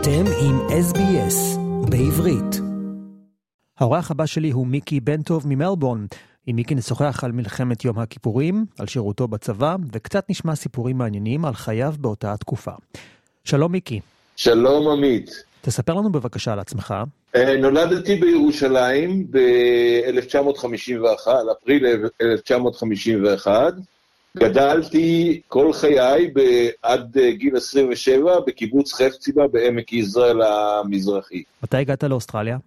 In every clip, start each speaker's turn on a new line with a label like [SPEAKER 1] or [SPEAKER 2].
[SPEAKER 1] אתם עם SBS בעברית. האורח הבא שלי הוא מיקי בן טוב ממלבורן. עם מיקי נשוחח על מלחמת יום הכיפורים, על שירותו בצבא, וקצת נשמע סיפורים מעניינים על חייו באותה התקופה. שלום מיקי.
[SPEAKER 2] שלום עמית.
[SPEAKER 1] תספר לנו בבקשה על עצמך.
[SPEAKER 2] אה, נולדתי בירושלים ב-1951, אפריל 1951. גדלתי כל חיי עד גיל 27 בקיבוץ חפציבה בעמק יזרעאל המזרחי.
[SPEAKER 1] מתי הגעת לאוסטרליה?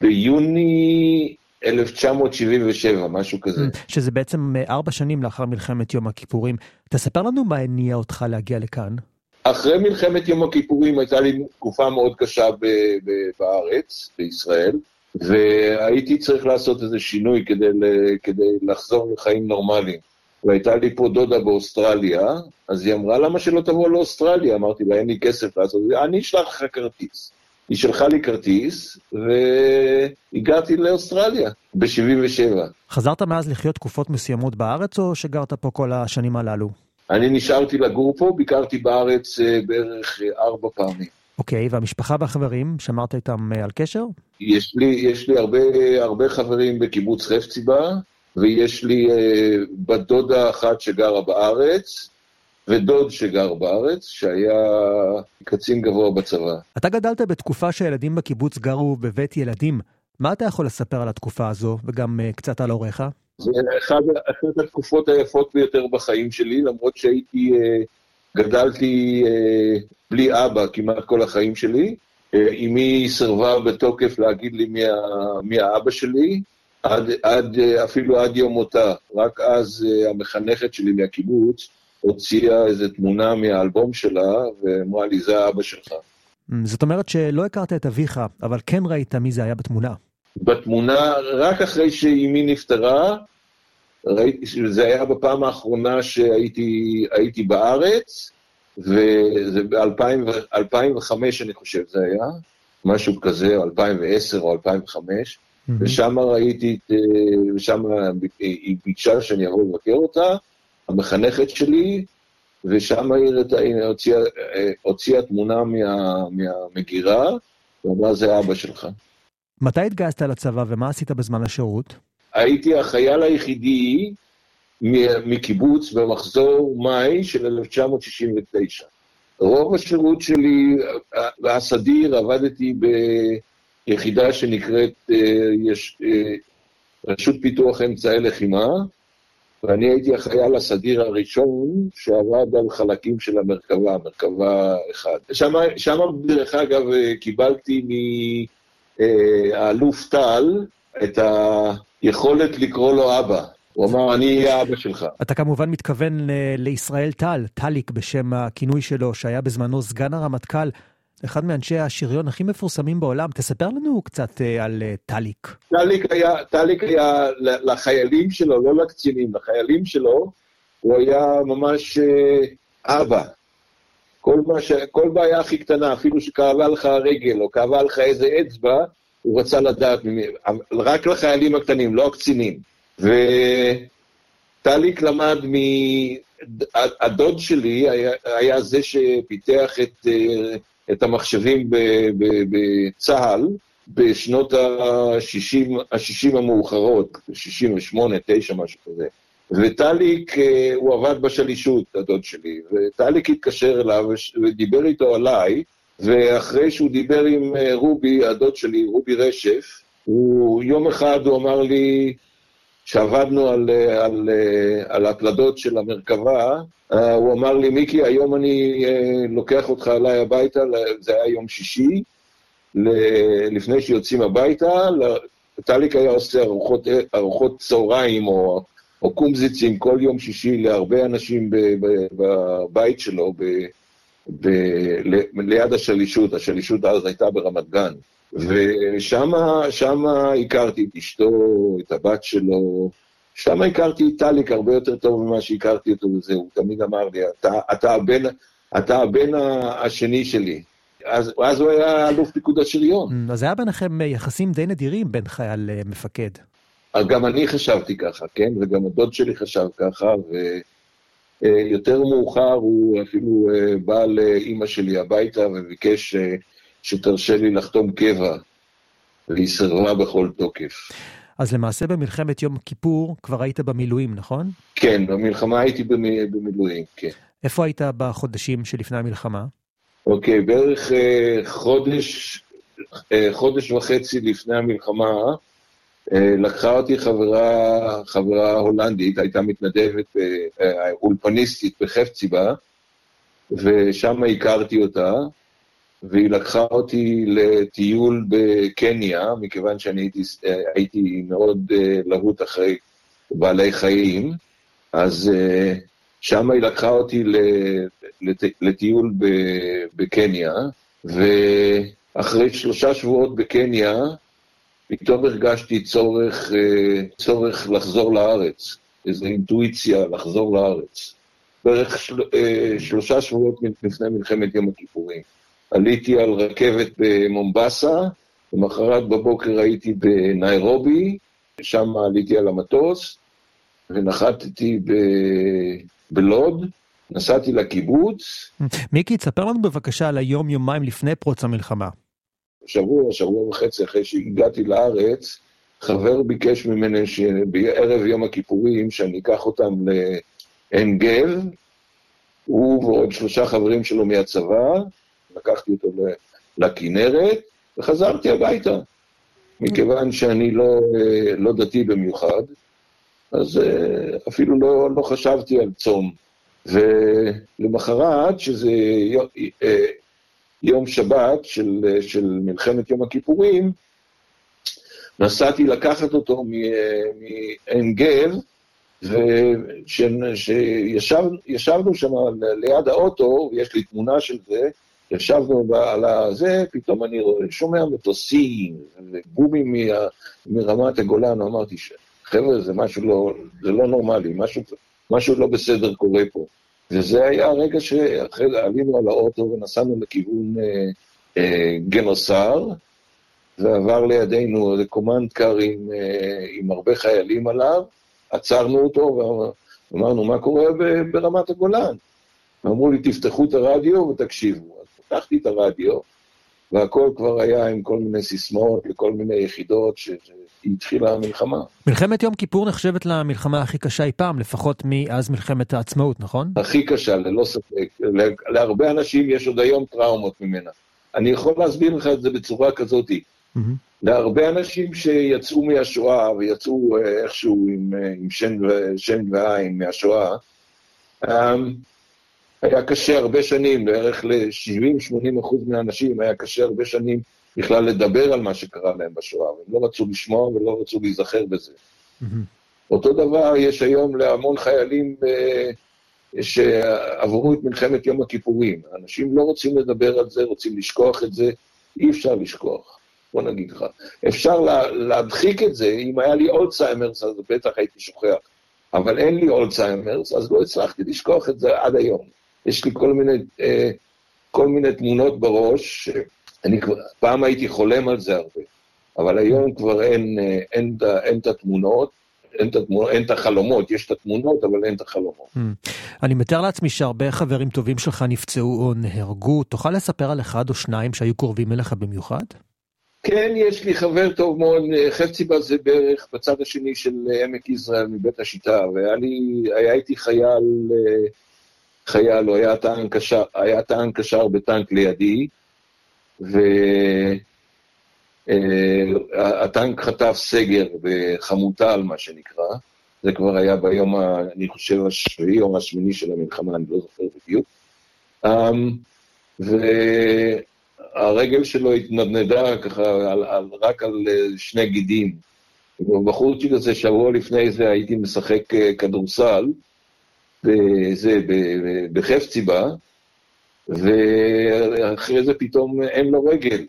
[SPEAKER 2] ביוני 1977, משהו כזה.
[SPEAKER 1] שזה בעצם ארבע שנים לאחר מלחמת יום הכיפורים. תספר לנו מה הניע אותך להגיע לכאן.
[SPEAKER 2] אחרי מלחמת יום הכיפורים הייתה לי תקופה מאוד קשה בארץ, בישראל, והייתי צריך לעשות איזה שינוי כדי, כדי לחזור לחיים נורמליים. והייתה לי פה דודה באוסטרליה, אז היא אמרה, למה שלא תבוא לאוסטרליה? אמרתי לה, אין לי כסף לעשות את זה, אני אשלח לך כרטיס. היא שלחה לי כרטיס, והגעתי לאוסטרליה ב-77.
[SPEAKER 1] חזרת מאז לחיות תקופות מסוימות בארץ, או שגרת פה כל השנים הללו?
[SPEAKER 2] אני נשארתי לגור פה, ביקרתי בארץ אה, בערך אה, ארבע פעמים.
[SPEAKER 1] אוקיי, okay, והמשפחה והחברים, שמרת איתם אה, על קשר?
[SPEAKER 2] יש לי, יש לי הרבה, הרבה חברים בקיבוץ חפציבה, ויש לי בת דודה אחת שגרה בארץ, ודוד שגר בארץ, שהיה קצין גבוה בצבא.
[SPEAKER 1] אתה גדלת בתקופה שהילדים בקיבוץ גרו בבית ילדים. מה אתה יכול לספר על התקופה הזו, וגם uh, קצת על הוריך?
[SPEAKER 2] זה אחד, אחת התקופות היפות ביותר בחיים שלי, למרות שהייתי, uh, גדלתי uh, בלי אבא כמעט כל החיים שלי. אמי סירבה בתוקף להגיד לי מי, מי האבא שלי, עד, עד, אפילו עד יום מותה. רק אז המחנכת שלי מהקיבוץ, הוציאה איזו תמונה מהאלבום שלה, ואמרה לי, זה האבא שלך.
[SPEAKER 1] זאת אומרת שלא הכרת את אביך, אבל כן ראית מי זה היה בתמונה.
[SPEAKER 2] בתמונה, רק אחרי שאימי נפטרה, ראיתי, זה היה בפעם האחרונה שהייתי בארץ, וזה ב-2005 אני חושב זה היה, משהו כזה, או 2010 או 2005, mm-hmm. ושם ראיתי, ושם היא ביקשה שאני אבוא לבקר אותה, המחנכת שלי, ושם היא הוציאה, הוציאה תמונה מה, מהמגירה, ואמרה, זה אבא שלך.
[SPEAKER 1] מתי התגייסת לצבא ומה עשית בזמן השירות?
[SPEAKER 2] הייתי החייל היחידי מקיבוץ במחזור מאי של 1969. רוב השירות שלי הסדיר, עבדתי ביחידה שנקראת אה, יש, אה, רשות פיתוח אמצעי לחימה, ואני הייתי החייל הסדיר הראשון שעבד על חלקים של המרכבה, מרכבה אחד. שם, דרך אגב, קיבלתי מהאלוף טל את היכולת לקרוא לו אבא. הוא אמר, אני אהיה אבא שלך.
[SPEAKER 1] אתה כמובן מתכוון לישראל טל, טליק בשם הכינוי שלו, שהיה בזמנו סגן הרמטכ"ל. אחד מאנשי השריון הכי מפורסמים בעולם. תספר לנו קצת uh, על uh, טליק.
[SPEAKER 2] טליק היה, טליק היה לחיילים שלו, לא לקצינים, לחיילים שלו, הוא היה ממש uh, אבא. כל, ש... כל בעיה הכי קטנה, אפילו שכאבה לך הרגל או כאבה לך איזה אצבע, הוא רצה לדעת, רק לחיילים הקטנים, לא הקצינים. וטליק למד מ... הדוד שלי היה, היה זה שפיתח את את המחשבים בצה"ל בשנות ה-60, ה-60 המאוחרות, 68, 9, משהו כזה. וטאליק, אה, הוא עבד בשלישות, הדוד שלי, וטאליק התקשר אליו ודיבר איתו עליי, ואחרי שהוא דיבר עם אה, רובי, הדוד שלי, רובי רשף, הוא, יום אחד הוא אמר לי, שעבדנו על, אה, על, על הקלדות של המרכבה, Uh, הוא אמר לי, מיקי, היום אני uh, לוקח אותך אליי הביתה, זה היה יום שישי, לפני שיוצאים הביתה, טליק היה עושה ארוחות, ארוחות צהריים או, או קומזיצים כל יום שישי להרבה אנשים בבית שלו, ב, ב, ליד השלישות, השלישות אז הייתה ברמת גן. ושם הכרתי את אשתו, את הבת שלו, שם הכרתי את טליק הרבה יותר טוב ממה שהכרתי אותו וזה, הוא תמיד אמר לי, אתה, אתה, הבן, אתה הבן השני שלי. אז, אז הוא היה אלוף פיקוד השריון.
[SPEAKER 1] Mm, אז היה ביניכם יחסים די נדירים בין חייל למפקד.
[SPEAKER 2] גם אני חשבתי ככה, כן? וגם הדוד שלי חשב ככה, ויותר מאוחר הוא אפילו בא לאימא שלי הביתה וביקש שתרשה לי לחתום קבע, והיא סירבה בכל תוקף.
[SPEAKER 1] אז למעשה במלחמת יום כיפור כבר היית במילואים, נכון?
[SPEAKER 2] כן, במלחמה הייתי במילואים, כן.
[SPEAKER 1] איפה היית בחודשים שלפני המלחמה?
[SPEAKER 2] אוקיי, בערך אה, חודש, אה, חודש וחצי לפני המלחמה, אה, לקחה אותי חברה, חברה הולנדית, הייתה מתנדבת, אה, אולפניסטית בחפציבה, ושם הכרתי אותה, והיא לקחה אותי לטיול בקניה, מכיוון שאני הייתי, אה, הייתי מאוד להוט אחרי בעלי חיים, אז שם היא לקחה אותי לטיול בקניה, ואחרי שלושה שבועות בקניה, פתאום הרגשתי צורך, אה, צורך לחזור לארץ, איזו אינטואיציה לחזור לארץ. בערך של, אה, שלושה שבועות לפני מלחמת יום הכיפורים. עליתי על רכבת במומבסה, למחרת בבוקר הייתי בניירובי, שם עליתי על המטוס, ונחתתי ב... בלוד, נסעתי לקיבוץ.
[SPEAKER 1] מיקי, תספר לנו בבקשה על היום-יומיים לפני פרוץ המלחמה.
[SPEAKER 2] שבוע, שבוע וחצי אחרי שהגעתי לארץ, חבר ביקש ממני שבערב יום הכיפורים, שאני אקח אותם לעין גב, הוא ועוד שלושה חברים שלו מהצבא, לקחתי אותו לכנרת, וחזרתי הביתה. מכיוון שאני לא, לא דתי במיוחד, אז אה, אפילו לא, לא חשבתי על צום. ולמחרת, שזה אה, יום שבת של, של מלחמת יום הכיפורים, נסעתי לקחת אותו מעין גב, וכשישבנו שם ליד האוטו, יש לי תמונה של זה, ישבנו על הזה, פתאום אני שומע מטוסים ובומים מרמת הגולן, אמרתי, חבר'ה, זה משהו לא, זה לא נורמלי, משהו, משהו לא בסדר קורה פה. וזה היה הרגע שאחרי עלינו על האוטו ונסענו לכיוון אה, אה, גנוסר, ועבר לידינו איזה קומנדקר עם, אה, עם הרבה חיילים עליו, עצרנו אותו ואמרנו, מה קורה ברמת הגולן? אמרו לי, תפתחו את הרדיו ותקשיבו. פתחתי את הרדיו, והכל כבר היה עם כל מיני סיסמאות לכל מיני יחידות שהתחילה המלחמה.
[SPEAKER 1] מלחמת יום כיפור נחשבת למלחמה הכי קשה אי פעם, לפחות מאז מלחמת העצמאות, נכון?
[SPEAKER 2] הכי קשה, ללא ספק. להרבה אנשים יש עוד היום טראומות ממנה. אני יכול להסביר לך את זה בצורה כזאת. Mm-hmm. להרבה אנשים שיצאו מהשואה ויצאו אה, איכשהו עם, אה, עם שן, שן ועין מהשואה, אמ, היה קשה הרבה שנים, בערך ל-70-80 אחוז מהאנשים היה קשה הרבה שנים בכלל לדבר על מה שקרה להם בשואה, והם לא רצו לשמוע ולא רצו להיזכר בזה. Mm-hmm. אותו דבר יש היום להמון חיילים אה, שעברו את מלחמת יום הכיפורים. אנשים לא רוצים לדבר על זה, רוצים לשכוח את זה, אי אפשר לשכוח, בוא נגיד לך. אפשר לה, להדחיק את זה, אם היה לי אולצהיימרס אז בטח הייתי שוכח. אבל אין לי אולצהיימרס, אז לא הצלחתי לשכוח את זה עד היום. יש לי כל מיני, אה, כל מיני תמונות בראש, אני כבר, פעם הייתי חולם על זה הרבה, אבל היום כבר אין, אה, אין, אין, את התמונות, אין את, התמונות, אין את החלומות, יש את התמונות, אבל אין את החלומות.
[SPEAKER 1] Mm. אני מתאר לעצמי שהרבה חברים טובים שלך נפצעו או נהרגו. תוכל לספר על אחד או שניים שהיו קרובים אליך במיוחד?
[SPEAKER 2] כן, יש לי חבר טוב מאוד, חצי בזה בערך בצד השני של עמק יזרעאל מבית השיטה, והיה לי, היה איתי חייל אה, חייל, הוא היה טען קשר, היה טען קשר בטנק לידי, והטנק חטף סגר בחמוטל, מה שנקרא, זה כבר היה ביום, ה, אני חושב, השביעי או השמיני של המלחמה, אני לא זוכר בדיוק. Um, והרגל שלו התנדנדה ככה על, על, רק על שני גידים. ובחורצ'יק הזה, שבוע לפני זה הייתי משחק אה, בזה, בחפציבה, ואחרי זה פתאום אין לו רגל.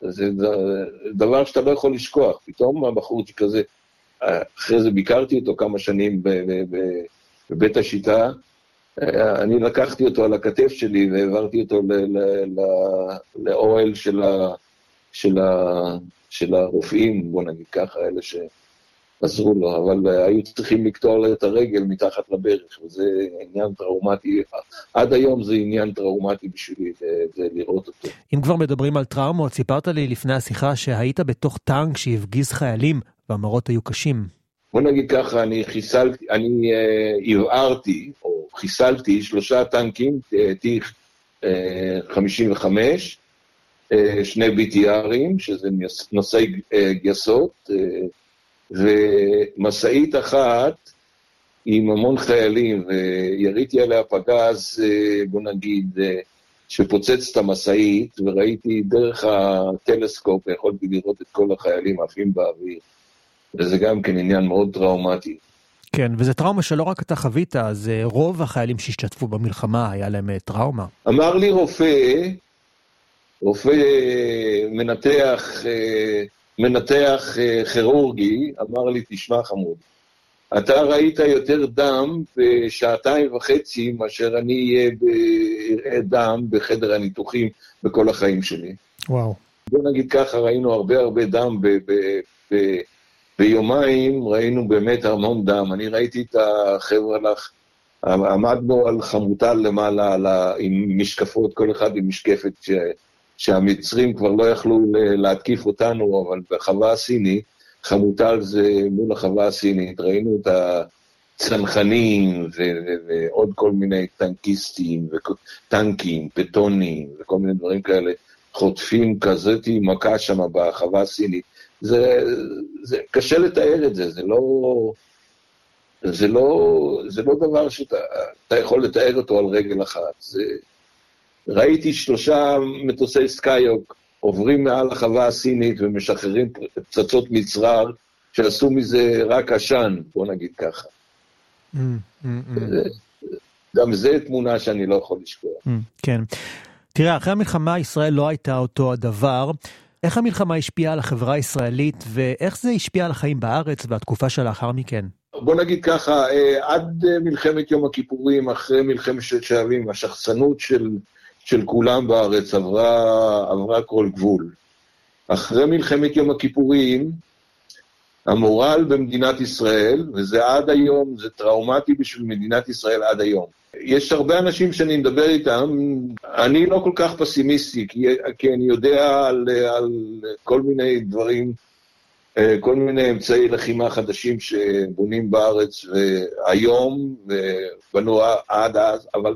[SPEAKER 2] זה דבר שאתה לא יכול לשכוח. פתאום הבחורצ'יק הזה, אחרי זה ביקרתי אותו כמה שנים בבית השיטה, אני לקחתי אותו על הכתף שלי והעברתי אותו לאוהל של, של, של הרופאים, בוא נגיד ככה, אלה ש... עזרו לו, אבל אה, היו צריכים לקטוע לו את הרגל מתחת לברך, וזה עניין טראומטי. עד היום זה עניין טראומטי בשבילי זה לראות אותו.
[SPEAKER 1] אם כבר מדברים על טראומות, סיפרת לי לפני השיחה שהיית בתוך טנק שהפגיז חיילים, והמראות היו קשים.
[SPEAKER 2] בוא נגיד ככה, אני חיסלתי, אני ערערתי, uh, או חיסלתי שלושה טנקים, T-55, uh, שני BTRים, שזה נושאי uh, גייסות, uh, ומשאית אחת עם המון חיילים, ויריתי עליה פגז, בוא נגיד, שפוצץ את המשאית, וראיתי דרך הטלסקופ, יכולתי לראות את כל החיילים עפים באוויר. וזה גם כן עניין מאוד טראומטי.
[SPEAKER 1] כן, וזה טראומה שלא רק אתה חווית, אז רוב החיילים שהשתתפו במלחמה, היה להם אה, טראומה.
[SPEAKER 2] אמר לי רופא, רופא מנתח אה, מנתח אה, כירורגי, אמר לי, תשמע חמוד, אתה ראית יותר דם בשעתיים וחצי מאשר אני אראה דם בחדר הניתוחים בכל החיים שלי.
[SPEAKER 1] וואו.
[SPEAKER 2] בוא נגיד ככה, ראינו הרבה הרבה דם ב, ב, ב, ביומיים, ראינו באמת המון דם. אני ראיתי את החבר'ה לך, עמדנו על חמוטל למעלה, עם משקפות, כל אחד עם משקפת ש... שהמצרים כבר לא יכלו להתקיף אותנו, אבל בחווה הסינית, חמוטל זה מול החווה הסינית, ראינו את הצנחנים ועוד כל מיני טנקיסטים וטנקים, פטונים וכל מיני דברים כאלה, חוטפים כזאתי מכה שם בחווה הסינית. זה, זה קשה לתאר את זה, זה לא... זה לא, זה לא דבר שאתה יכול לתאר אותו על רגל אחת. זה, ראיתי שלושה מטוסי סקייוק עוברים מעל החווה הסינית ומשחררים פצצות מצרר, שעשו מזה רק עשן, בוא נגיד ככה. Mm, mm, mm. גם זה תמונה שאני לא יכול לשכוח.
[SPEAKER 1] כן. תראה, אחרי המלחמה ישראל לא הייתה אותו הדבר. איך המלחמה השפיעה על החברה הישראלית, ואיך זה השפיע על החיים בארץ והתקופה שלאחר מכן?
[SPEAKER 2] בוא נגיד ככה, אה, עד מלחמת יום הכיפורים, אחרי מלחמת ששת הימים, השחצנות של של כולם בארץ עברה, עברה כל גבול. אחרי מלחמת יום הכיפורים, המורל במדינת ישראל, וזה עד היום, זה טראומטי בשביל מדינת ישראל עד היום. יש הרבה אנשים שאני מדבר איתם, אני לא כל כך פסימיסטי, כי, כי אני יודע על, על כל מיני דברים, אה, כל מיני אמצעי לחימה חדשים שבונים בארץ היום, ובנו עד אז, אבל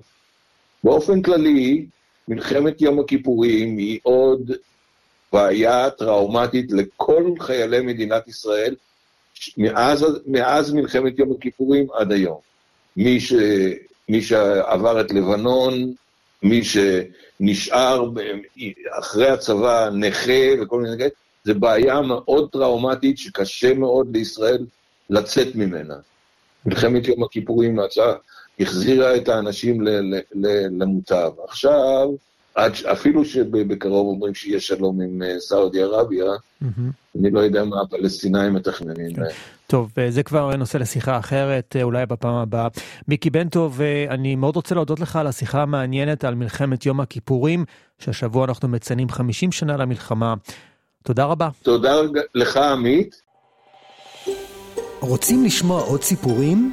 [SPEAKER 2] באופן כללי, מלחמת יום הכיפורים היא עוד בעיה טראומטית לכל חיילי מדינת ישראל מאז, מאז מלחמת יום הכיפורים עד היום. מי, ש, מי שעבר את לבנון, מי שנשאר אחרי הצבא נכה וכל מיני כאלה, זה בעיה מאוד טראומטית שקשה מאוד לישראל לצאת ממנה. מלחמת יום הכיפורים החזירה את האנשים למוטב. עכשיו, אפילו שבקרוב אומרים שיהיה שלום עם אה, סעודי ערביה, אני לא יודע מה הפלסטינאים מתכננים כן.
[SPEAKER 1] טוב, אה, זה כבר נושא לשיחה אחרת, אה, אולי בפעם הבאה. מיקי בן טוב, אני מאוד רוצה להודות לך על השיחה המעניינת על מלחמת יום הכיפורים, שהשבוע אנחנו מציינים 50 שנה למלחמה. תודה רבה.
[SPEAKER 2] תודה לך, עמית.
[SPEAKER 3] רוצים לשמוע עוד סיפורים?